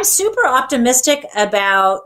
I'm super optimistic about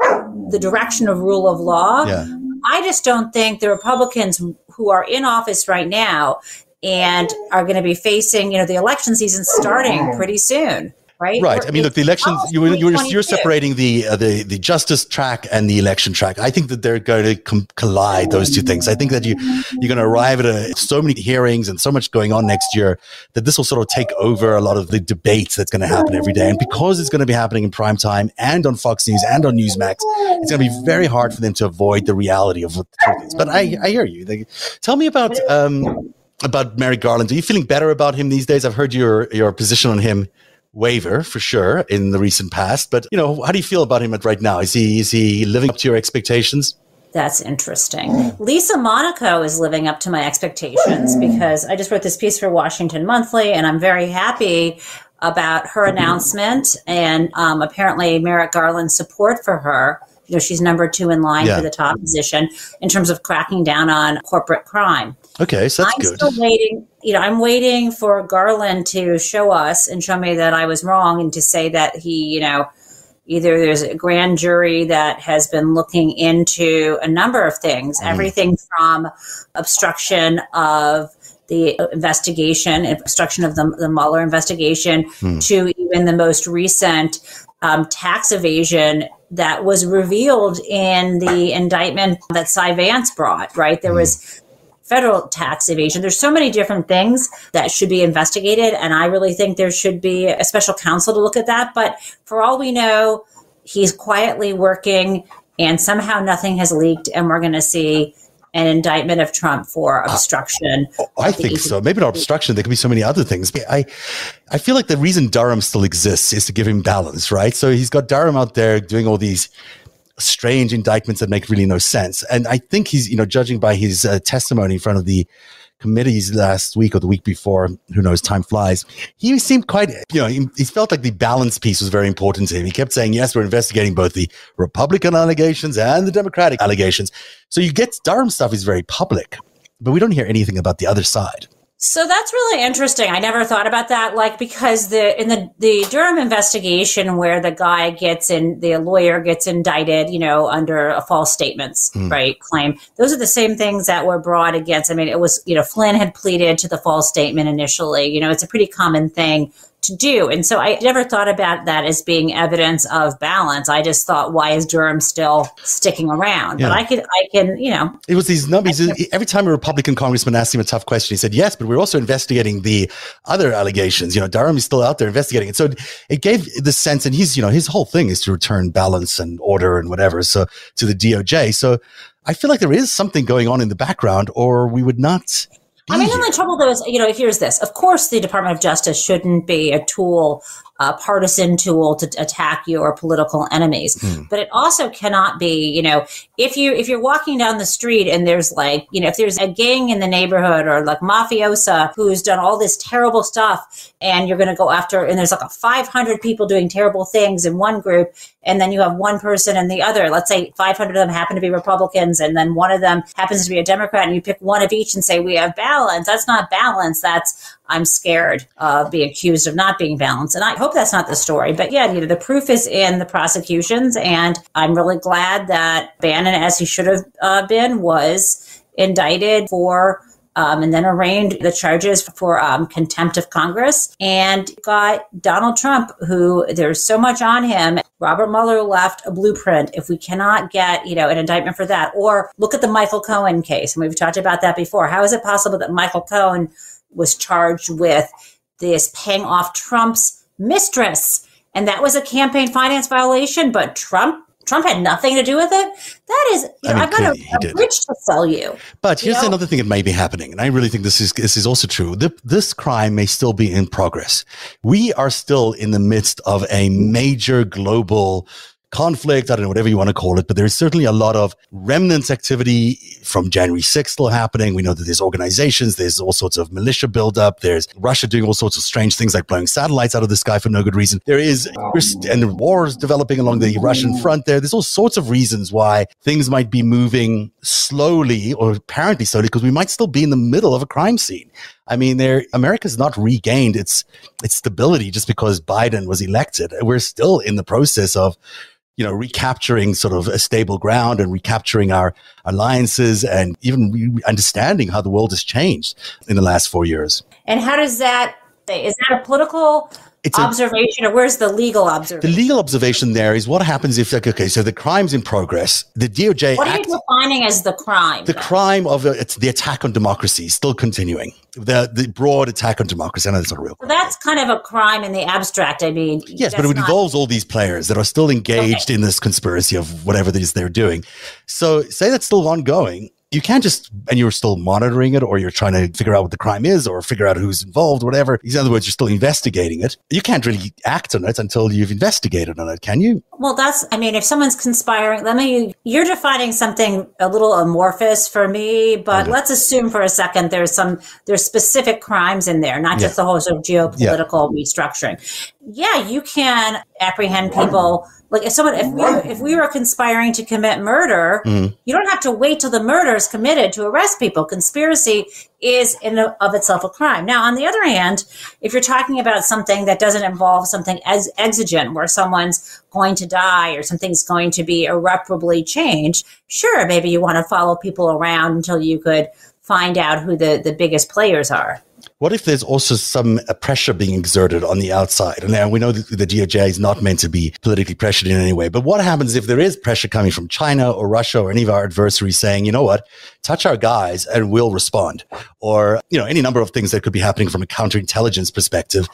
the direction of rule of law. Yeah. I just don't think the Republicans who are in office right now and are going to be facing, you know, the election season starting pretty soon right? Right. I mean, look, the elections. You, you're, you're separating the uh, the the justice track and the election track. I think that they're going to com- collide those two things. I think that you you're going to arrive at a, so many hearings and so much going on next year that this will sort of take over a lot of the debates that's going to happen every day. And because it's going to be happening in prime time and on Fox News and on Newsmax, it's going to be very hard for them to avoid the reality of what the truth is. But I I hear you. They, tell me about. Um, about Merrick Garland. Are you feeling better about him these days? I've heard your your position on him waver for sure in the recent past. But you know, how do you feel about him right now? Is he is he living up to your expectations? That's interesting. Lisa Monaco is living up to my expectations because I just wrote this piece for Washington Monthly, and I'm very happy about her announcement and um, apparently Merrick Garland's support for her. You know, she's number two in line yeah. for the top position in terms of cracking down on corporate crime. Okay, so that's I'm good. still waiting. You know, I'm waiting for Garland to show us and show me that I was wrong, and to say that he, you know, either there's a grand jury that has been looking into a number of things, mm. everything from obstruction of the investigation, obstruction of the, the Mueller investigation, mm. to even the most recent um, tax evasion that was revealed in the indictment that Cy Vance brought. Right, there mm. was federal tax evasion. There's so many different things that should be investigated. And I really think there should be a special counsel to look at that. But for all we know, he's quietly working and somehow nothing has leaked. And we're going to see an indictment of Trump for uh, obstruction. Uh, I think so. Maybe not obstruction. There could be so many other things. I, I feel like the reason Durham still exists is to give him balance, right? So he's got Durham out there doing all these strange indictments that make really no sense. And I think he's, you know, judging by his uh, testimony in front of the committees last week or the week before, who knows, time flies. He seemed quite, you know, he, he, felt like the balance piece was very important to him. He kept saying, yes, we're investigating both the Republican allegations and the Democratic allegations. So you get Durham stuff is very public, but we don't hear anything about the other side. So that's really interesting. I never thought about that. Like because the in the the Durham investigation where the guy gets in the lawyer gets indicted, you know, under a false statements, mm. right, claim. Those are the same things that were brought against. I mean, it was, you know, Flynn had pleaded to the false statement initially. You know, it's a pretty common thing to do. And so I never thought about that as being evidence of balance. I just thought, why is Durham still sticking around? Yeah. But I could, I can, you know. It was these numbers. Every time a Republican congressman asked him a tough question, he said, yes, but we're also investigating the other allegations. You know, Durham is still out there investigating it. So it gave the sense, and he's, you know, his whole thing is to return balance and order and whatever. So to the DOJ. So I feel like there is something going on in the background, or we would not I mean, the only trouble though is, you know, here's this. Of course, the Department of Justice shouldn't be a tool a partisan tool to attack your political enemies. Mm. But it also cannot be, you know, if you if you're walking down the street and there's like, you know, if there's a gang in the neighborhood or like mafiosa who's done all this terrible stuff and you're going to go after and there's like a 500 people doing terrible things in one group and then you have one person and the other. Let's say 500 of them happen to be Republicans and then one of them happens to be a Democrat and you pick one of each and say we have balance. That's not balance. That's I'm scared of being accused of not being balanced. And I hope that's not the story. But yeah, you know, the proof is in the prosecutions. And I'm really glad that Bannon, as he should have uh, been, was indicted for um, and then arraigned the charges for um, contempt of Congress and got Donald Trump, who there's so much on him. Robert Mueller left a blueprint. If we cannot get, you know, an indictment for that, or look at the Michael Cohen case, and we've talked about that before. How is it possible that Michael Cohen was charged with this paying off Trump's mistress. And that was a campaign finance violation, but Trump Trump had nothing to do with it. That is, you know, I have got a, a bridge to sell you. But here's know? another thing that may be happening, and I really think this is this is also true. The, this crime may still be in progress. We are still in the midst of a major global conflict, I don't know, whatever you want to call it, but there's certainly a lot of remnants activity from January 6th still happening. We know that there's organizations, there's all sorts of militia buildup, there's Russia doing all sorts of strange things like blowing satellites out of the sky for no good reason. There is, and wars developing along the Russian mm. front there. There's all sorts of reasons why things might be moving slowly or apparently slowly because we might still be in the middle of a crime scene. I mean, there America's not regained its its stability just because Biden was elected. We're still in the process of you know, recapturing sort of a stable ground and recapturing our alliances and even re- understanding how the world has changed in the last four years. And how does that, is that a political it's observation, a, or where's the legal observation? The legal observation there is what happens if, like, okay, so the crime's in progress. The DOJ. What are you defining as the crime? The then? crime of uh, it's the attack on democracy is still continuing. The the broad attack on democracy. I know that's not real. Well, that's kind of a crime in the abstract. I mean, yes, but it not- involves all these players that are still engaged okay. in this conspiracy of whatever it is they're doing. So, say that's still ongoing you can't just, and you're still monitoring it or you're trying to figure out what the crime is or figure out who's involved, whatever. In other words, you're still investigating it. You can't really act on it until you've investigated on it, can you? Well, that's, I mean, if someone's conspiring, let me, you're defining something a little amorphous for me, but okay. let's assume for a second there's some, there's specific crimes in there, not just the whole sort of geopolitical yeah. restructuring. Yeah, you can apprehend people. Like if someone if we if we were conspiring to commit murder mm. you don't have to wait till the murder is committed to arrest people. Conspiracy is in of itself a crime. Now on the other hand if you're talking about something that doesn't involve something as exigent where someone's going to die or something's going to be irreparably changed sure maybe you want to follow people around until you could find out who the the biggest players are what if there's also some uh, pressure being exerted on the outside? And now we know that the DOJ is not meant to be politically pressured in any way. But what happens if there is pressure coming from China or Russia or any of our adversaries saying, you know what, touch our guys and we'll respond? Or, you know, any number of things that could be happening from a counterintelligence perspective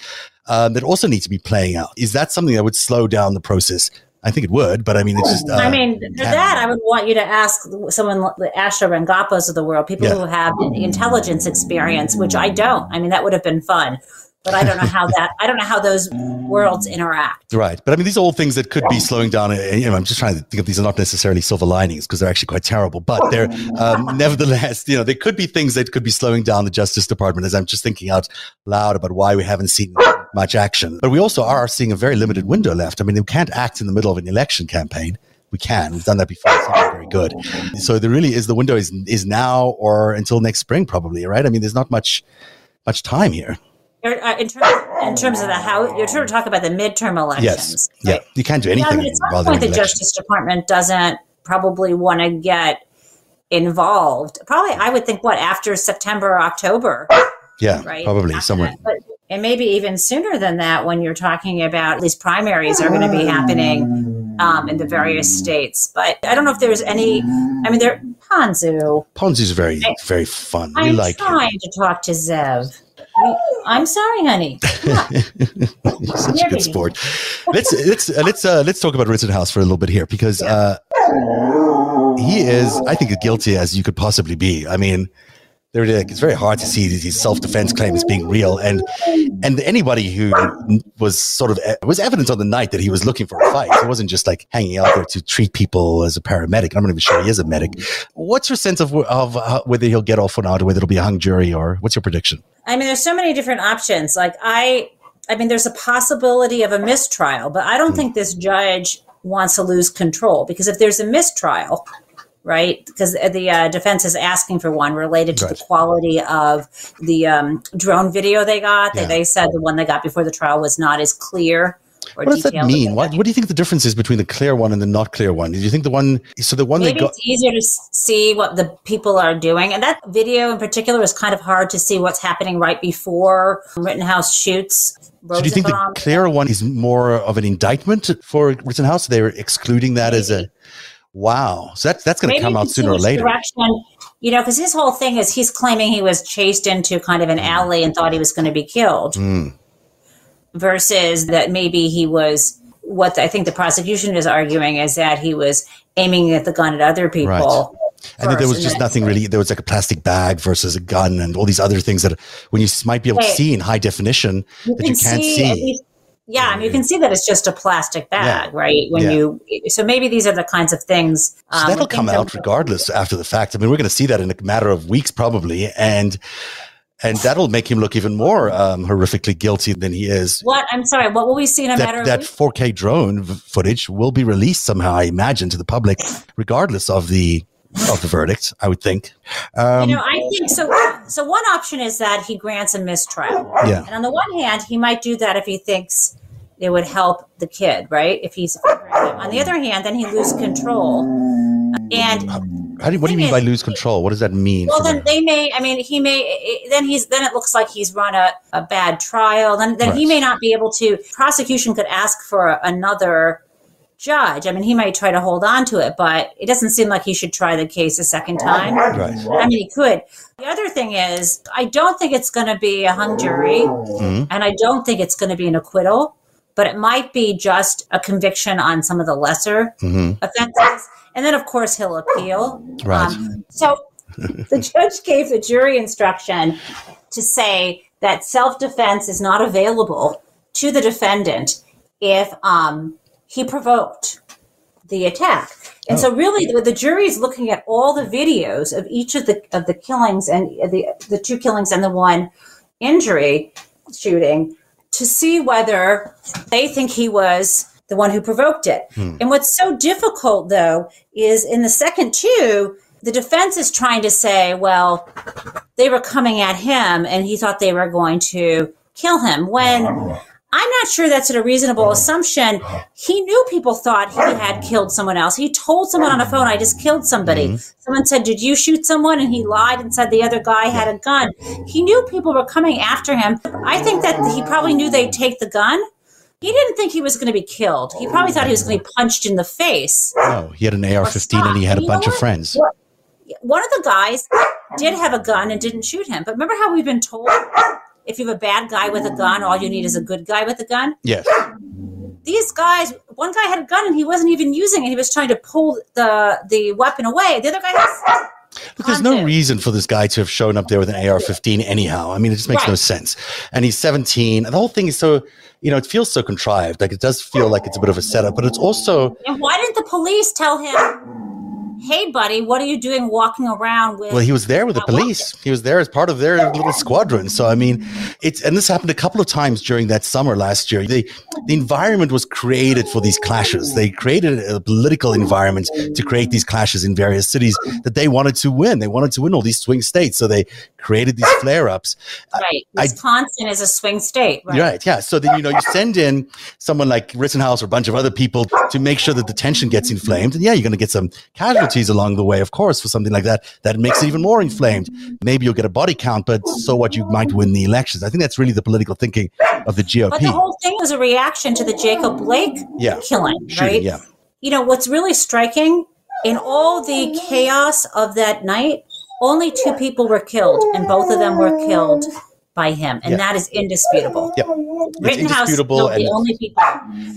um, that also need to be playing out. Is that something that would slow down the process I think it would, but I mean, it's just. Uh, I mean, for that, I would want you to ask someone, the Asha Rangappas of the world, people yeah. who have intelligence experience, which I don't. I mean, that would have been fun but I don't know how that I don't know how those worlds interact. Right, but I mean, these are all things that could be slowing down. You know, I'm just trying to think of these are not necessarily silver linings because they're actually quite terrible, but they're um, nevertheless, you know, there could be things that could be slowing down the Justice Department. As I'm just thinking out loud about why we haven't seen much action, but we also are seeing a very limited window left. I mean, we can't act in the middle of an election campaign we can. We've done that before. It's not very good. So there really is the window is is now or until next spring, probably. Right? I mean, there's not much much time here. Uh, in terms, in terms of the how you're trying to talk about the midterm elections. Yes. Right? Yeah. You can't do anything. Yeah, at some point, the Justice Department doesn't probably want to get involved. Probably, I would think, what after September or October. Yeah, right? probably after somewhere. But, and maybe even sooner than that when you're talking about these primaries are going to be happening um, in the various states. But I don't know if there's any. I mean, there Ponzu. Ponzu's very very fun. I'm we like trying him. to talk to Zev. I'm sorry, honey. Such a good sport. Let's let's uh, let's uh, let's talk about Rittenhouse for a little bit here because uh, he is, I think, as guilty as you could possibly be. I mean, it's very hard to see these self-defense claims being real. And and anybody who was sort of was evident on the night that he was looking for a fight. He wasn't just like hanging out there to treat people as a paramedic. I'm not even sure he is a medic. What's your sense of, of uh, whether he'll get off or not or whether it'll be a hung jury or what's your prediction? I mean there's so many different options. Like i i mean there's a possibility of a mistrial but i don't mm. think this judge wants to lose control because if there's a mistrial right? Because the uh, defense is asking for one related to right. the quality of the um, drone video they got. Yeah. They, they said the one they got before the trial was not as clear. what does that mean? What, what do you think the difference is between the clear one and the not clear one? Do you think the one, so the one Maybe got- it's easier to see what the people are doing. And that video in particular is kind of hard to see what's happening right before Rittenhouse shoots. So do you think the clear one is more of an indictment for Rittenhouse? They're excluding that Maybe. as a Wow. So that's that's going to come out sooner or later. Direction, you know, because his whole thing is he's claiming he was chased into kind of an mm. alley and thought he was going to be killed. Mm. Versus that maybe he was what I think the prosecution is arguing is that he was aiming at the gun at other people. Right. And there was just nothing really. There was like a plastic bag versus a gun and all these other things that when you might be able to see in high definition you that you can't see. see yeah, mean, you can see that it's just a plastic bag, yeah. right? When yeah. you, so maybe these are the kinds of things. Um, so that'll come out regardless after the fact. I mean, we're going to see that in a matter of weeks, probably, and and that'll make him look even more um, horrifically guilty than he is. What? I'm sorry. What will we see in a that, matter of that 4K drone footage will be released somehow, I imagine, to the public, regardless of the of the verdict. I would think. Um, you know, I think so. So one option is that he grants a mistrial. Yeah. And on the one hand, he might do that if he thinks it would help the kid, right? If he's on the other hand, then he loses control. And how do, what do you mean by lose control? What does that mean? Well, then they may. I mean, he may. Then he's. Then it looks like he's run a, a bad trial. Then then right. he may not be able to. Prosecution could ask for another judge. I mean, he might try to hold on to it, but it doesn't seem like he should try the case a second time. Right. I mean, he could. The other thing is, I don't think it's going to be a hung jury, mm-hmm. and I don't think it's going to be an acquittal but it might be just a conviction on some of the lesser mm-hmm. offenses. And then, of course, he'll appeal. Right. Um, so the judge gave the jury instruction to say that self defense is not available to the defendant if um, he provoked the attack. And oh. so, really, the, the, jury is looking at all the videos of each of the of the killings and the the two killings and the one injury shooting to see whether they think he was the one who provoked it. Hmm. And what's so difficult, though, is in the second two, the defense is trying to say, well, they were coming at him and he thought they were going to kill him. When I'm not sure that's a reasonable assumption. He knew people thought he had killed someone else. He told someone on the phone, I just killed somebody. Mm-hmm. Someone said, Did you shoot someone? And he lied and said the other guy had a gun. He knew people were coming after him. I think that he probably knew they'd take the gun. He didn't think he was going to be killed. He probably thought he was going to be punched in the face. Oh, he had an AR 15 and he had a bunch of friends. One of the guys did have a gun and didn't shoot him. But remember how we've been told if you have a bad guy with a gun, all you need is a good guy with a gun. Yes. These guys, one guy had a gun and he wasn't even using it. He was trying to pull the the weapon away. The other guy has. Look, there's no reason for this guy to have shown up there with an AR-15 anyhow. I mean, it just makes right. no sense. And he's 17. And the whole thing is so, you know, it feels so contrived. Like it does feel like it's a bit of a setup, but it's also. And why didn't the police tell him? Hey, buddy, what are you doing walking around with? Well, he was there with the police. He was there as part of their little squadron. So, I mean, it's, and this happened a couple of times during that summer last year. The, the environment was created for these clashes. They created a political environment to create these clashes in various cities that they wanted to win. They wanted to win all these swing states. So they created these flare ups. Right. Wisconsin I, is a swing state. Right? right. Yeah. So then, you know, you send in someone like Rittenhouse or a bunch of other people to make sure that the tension gets inflamed. And yeah, you're going to get some casualties along the way, of course, for something like that, that makes it even more inflamed. Maybe you'll get a body count, but so what? You might win the elections. I think that's really the political thinking of the GOP. But the whole thing was a reaction to the Jacob Blake yeah. killing, Shooting, right? Yeah. You know, what's really striking in all the chaos of that night, only two people were killed, and both of them were killed by him, and yeah. that is indisputable. Rittenhouse indisputable, and, the only people.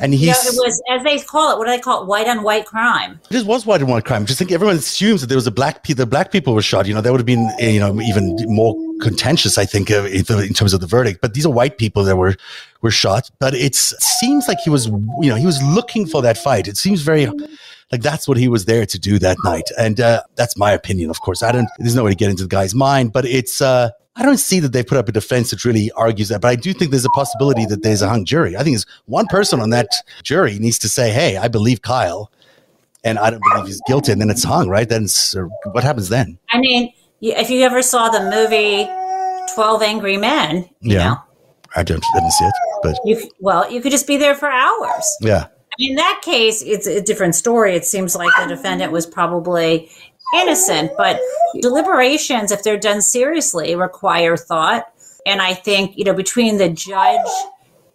And he, you know, it was as they call it. What do they call it? White on white crime. It was white on white crime. Just think everyone assumes that there was a black the black people were shot. You know, that would have been you know even more contentious. I think uh, in terms of the verdict. But these are white people that were were shot. But it seems like he was you know he was looking for that fight. It seems very like that's what he was there to do that night and uh, that's my opinion of course i don't there's no way to get into the guy's mind but it's uh I don't see that they put up a defense that really argues that, but I do think there's a possibility that there's a hung jury. I think it's one person on that jury needs to say, "Hey, I believe Kyle, and I don't believe he's guilty," and then it's hung, right? Then what happens then? I mean, if you ever saw the movie Twelve Angry Men, yeah, know, I don't didn't see it, but you well, you could just be there for hours. Yeah. In that case, it's a different story. It seems like the defendant was probably innocent, but deliberations, if they're done seriously, require thought. And I think, you know, between the judge,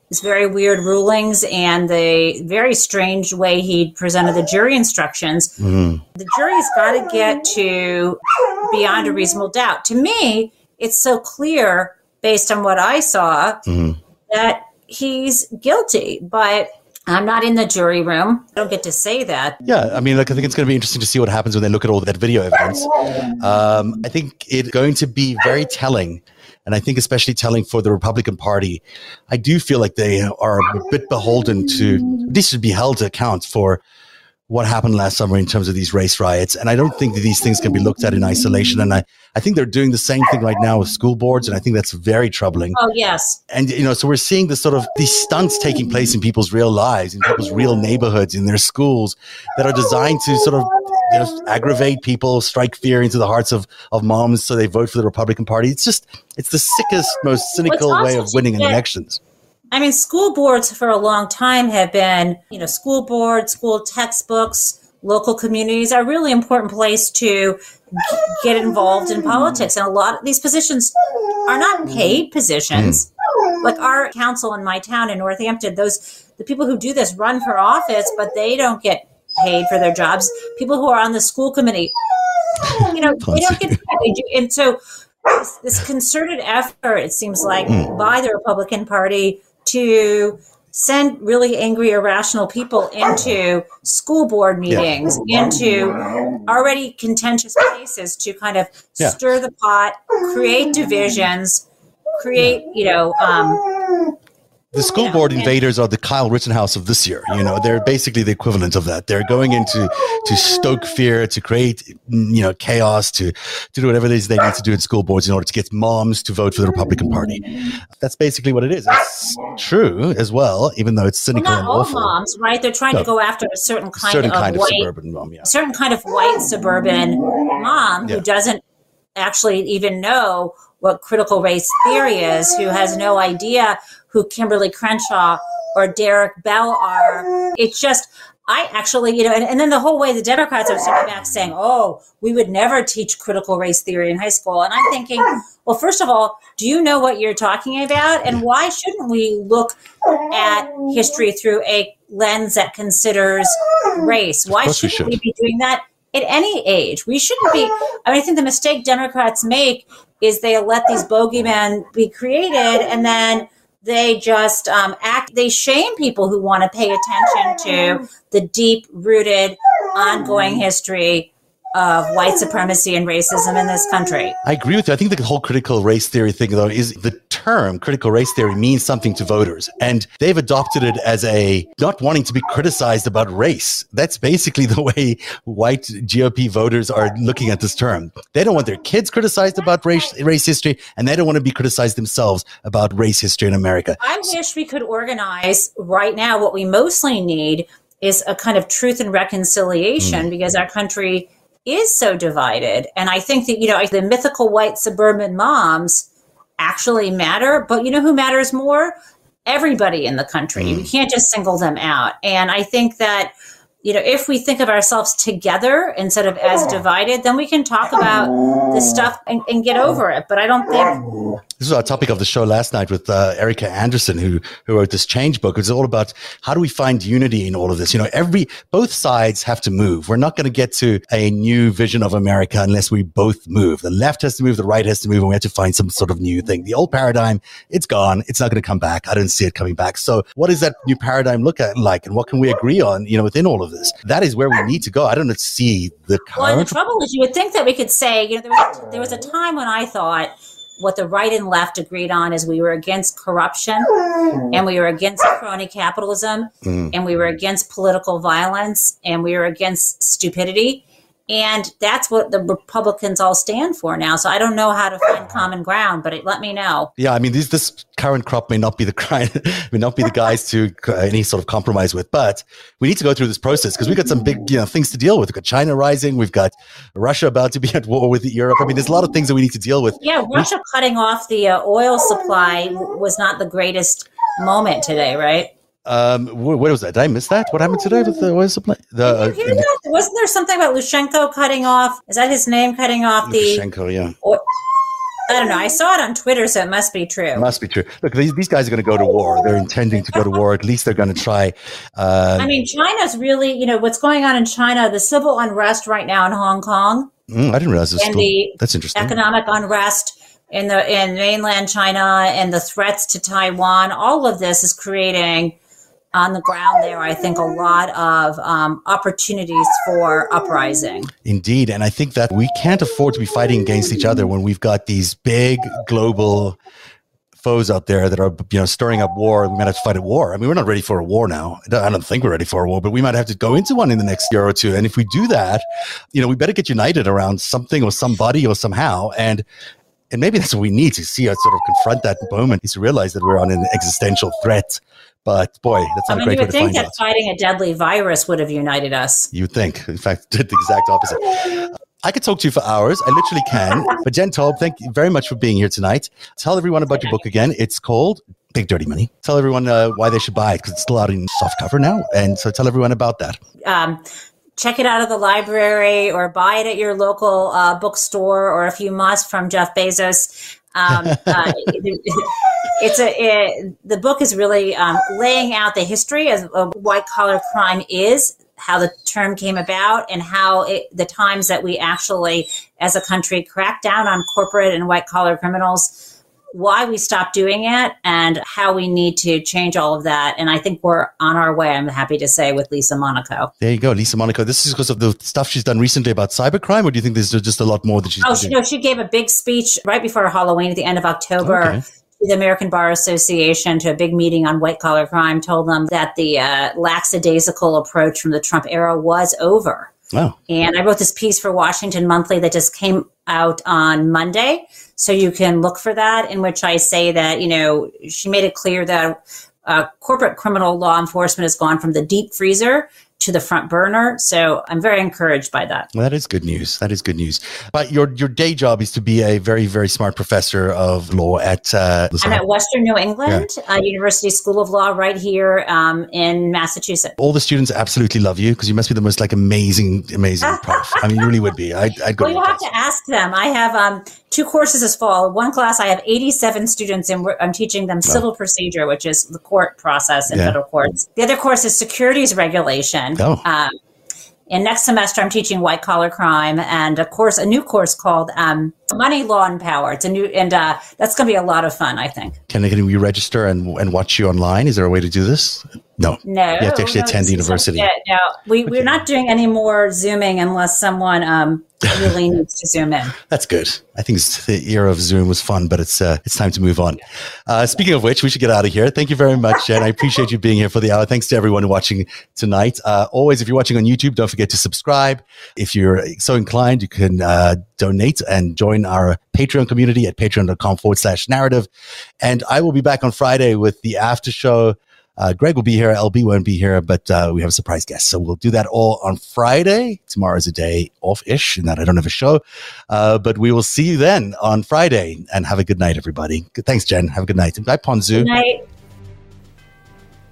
his very weird rulings, and the very strange way he presented the jury instructions, mm. the jury's got to get to beyond a reasonable doubt. To me, it's so clear based on what I saw mm. that he's guilty. But I'm not in the jury room. I don't get to say that. Yeah, I mean, look, I think it's going to be interesting to see what happens when they look at all that video evidence. Um, I think it's going to be very telling. And I think especially telling for the Republican Party, I do feel like they are a bit beholden to, this should be held to account for what happened last summer in terms of these race riots. And I don't think that these things can be looked at in isolation. And I, I think they're doing the same thing right now with school boards. And I think that's very troubling. Oh, yes. And, you know, so we're seeing this sort of these stunts taking place in people's real lives, in people's real neighborhoods, in their schools that are designed to sort of you know, aggravate people, strike fear into the hearts of, of moms so they vote for the Republican Party. It's just, it's the sickest, most cynical way of winning in elections. I mean, school boards for a long time have been, you know, school boards, school textbooks, local communities are a really important place to get involved in politics. And a lot of these positions are not paid positions. Mm. Like our council in my town in Northampton, those the people who do this run for office, but they don't get paid for their jobs. People who are on the school committee, you know, they don't get paid. And so this, this concerted effort, it seems like, mm. by the Republican Party to send really angry, irrational people into school board meetings, yeah. into already contentious cases to kind of yeah. stir the pot, create divisions, create, you know, um, the oh, school board invaders are the Kyle Rittenhouse of this year. You know, they're basically the equivalent of that. They're going into to stoke fear, to create mm, you know chaos, to to do whatever it is they need to do in school boards in order to get moms to vote for the Republican Party. That's basically what it is. It's true as well, even though it's cynical well, not and all awful. moms, right? They're trying no, to go after a certain kind, certain of, kind of, white, suburban mom, yeah. certain kind of white suburban mom yeah. who doesn't actually even know what critical race theory is, who has no idea who Kimberlé Crenshaw or Derek Bell are. It's just, I actually, you know, and, and then the whole way the Democrats are sitting back saying, oh, we would never teach critical race theory in high school. And I'm thinking, well, first of all, do you know what you're talking about? And why shouldn't we look at history through a lens that considers race? Why shouldn't we, should. we be doing that at any age? We shouldn't be. I mean, I think the mistake Democrats make is they let these bogeymen be created and then they just um, act they shame people who want to pay attention to the deep rooted ongoing history of white supremacy and racism in this country. I agree with you. I think the whole critical race theory thing, though, is the term critical race theory means something to voters. And they've adopted it as a not wanting to be criticized about race. That's basically the way white GOP voters are looking at this term. They don't want their kids criticized about race, race history, and they don't want to be criticized themselves about race history in America. I wish we could organize right now. What we mostly need is a kind of truth and reconciliation mm. because our country is so divided. And I think that, you know, the mythical white suburban moms actually matter. But you know who matters more? Everybody in the country. Mm. We can't just single them out. And I think that you know, if we think of ourselves together instead of as divided, then we can talk about this stuff and, and get over it. But I don't think this was our topic of the show last night with uh, Erika Anderson, who who wrote this change book. It's all about how do we find unity in all of this. You know, every both sides have to move. We're not going to get to a new vision of America unless we both move. The left has to move, the right has to move, and we have to find some sort of new thing. The old paradigm, it's gone. It's not going to come back. I don't see it coming back. So, what does that new paradigm look at like, and what can we agree on? You know, within all of of this. That is where we need to go. I don't see the current. Well, the trouble is, you would think that we could say, you know, there was, there was a time when I thought what the right and left agreed on is we were against corruption and we were against crony capitalism mm. and we were against political violence and we were against stupidity and that's what the Republicans all stand for now. So I don't know how to find common ground, but it, let me know. Yeah, I mean, this, this current crop may not be the kind, may not be the guys to uh, any sort of compromise with, but we need to go through this process because we've got some big you know, things to deal with. We've got China rising, we've got Russia about to be at war with Europe. I mean, there's a lot of things that we need to deal with. Yeah, Russia we- cutting off the uh, oil supply was not the greatest moment today, right? Um, what, what was that? Did I miss that? What happened today with the oil supply? The, uh, that? Wasn't there something about Lushenko cutting off? Is that his name? Cutting off the Lushenko, yeah. I don't know. I saw it on Twitter, so it must be true. It must be true. Look, these, these guys are going to go to war. They're intending to go to war. At least they're going to try. Uh, I mean, China's really, you know, what's going on in China, the civil unrest right now in Hong Kong. Mm, I didn't realize this. And still, the that's interesting. Economic unrest in the in mainland China and the threats to Taiwan. All of this is creating on the ground there, I think a lot of um, opportunities for uprising. Indeed. And I think that we can't afford to be fighting against each other when we've got these big global foes out there that are you know stirring up war. We might have to fight a war. I mean, we're not ready for a war now. I don't think we're ready for a war, but we might have to go into one in the next year or two. And if we do that, you know, we better get united around something or somebody or somehow. And and maybe that's what we need to see us sort of confront that moment is to realize that we're on an existential threat. But boy, that's not I mean, a great you would think that out. fighting a deadly virus would have united us. You would think. In fact, did the exact opposite. I could talk to you for hours. I literally can. But Jen Taub, thank you very much for being here tonight. Tell everyone about your book again. It's called Big Dirty Money. Tell everyone uh, why they should buy it because it's still out in soft cover now. And so tell everyone about that. Um, check it out at the library or buy it at your local uh, bookstore or if you must from Jeff Bezos. Um, uh, it's a it, the book is really um, laying out the history of, of white collar crime is how the term came about and how it, the times that we actually as a country crack down on corporate and white collar criminals why we stopped doing it and how we need to change all of that. And I think we're on our way, I'm happy to say, with Lisa Monaco. There you go, Lisa Monaco. This is because of the stuff she's done recently about cybercrime, or do you think there's just a lot more that she's Oh, she, no, she gave a big speech right before Halloween at the end of October. Okay. The American Bar Association to a big meeting on white collar crime, told them that the uh, lackadaisical approach from the Trump era was over. Wow. And I wrote this piece for Washington Monthly that just came out on Monday so you can look for that, in which I say that, you know, she made it clear that uh, corporate criminal law enforcement has gone from the deep freezer to the front burner. So I'm very encouraged by that. Well, that is good news. That is good news. But your your day job is to be a very very smart professor of law at. Uh, I'm at Western New England yeah. uh, University School of Law right here um, in Massachusetts. All the students absolutely love you because you must be the most like amazing amazing prof. I mean, you really would be. I'd, I'd go. Well, you have to ask them. I have um, two courses this fall. One class I have 87 students and I'm teaching them civil procedure, which is the court process in yeah. federal courts. The other course is securities regulation Oh. Um, and next semester, I'm teaching white collar crime and a course, a new course called um, Money, Law, and Power. It's a new, and uh, that's going to be a lot of fun, I think. Can they can we register and, and watch you online? Is there a way to do this? No. No. You have to actually no, attend the university. no, we, okay. we're not doing any more Zooming unless someone um, really needs to zoom in. That's good. I think the era of Zoom was fun, but it's uh, it's time to move on. Uh, speaking of which, we should get out of here. Thank you very much, Jen. I appreciate you being here for the hour. Thanks to everyone watching tonight. Uh, always, if you're watching on YouTube, don't forget to subscribe. If you're so inclined, you can uh, donate and join our Patreon community at patreon.com forward slash narrative. And I will be back on Friday with the after show uh, Greg will be here. LB won't be here, but uh, we have a surprise guest. So we'll do that all on Friday. Tomorrow's a day off ish, and that I don't have a show. Uh, but we will see you then on Friday. And have a good night, everybody. Thanks, Jen. Have a good night. bye, Ponzu. Good night.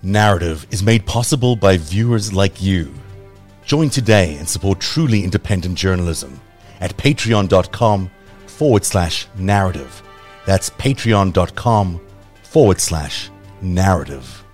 Narrative is made possible by viewers like you. Join today and support truly independent journalism at patreon.com forward slash narrative. That's patreon.com forward slash narrative.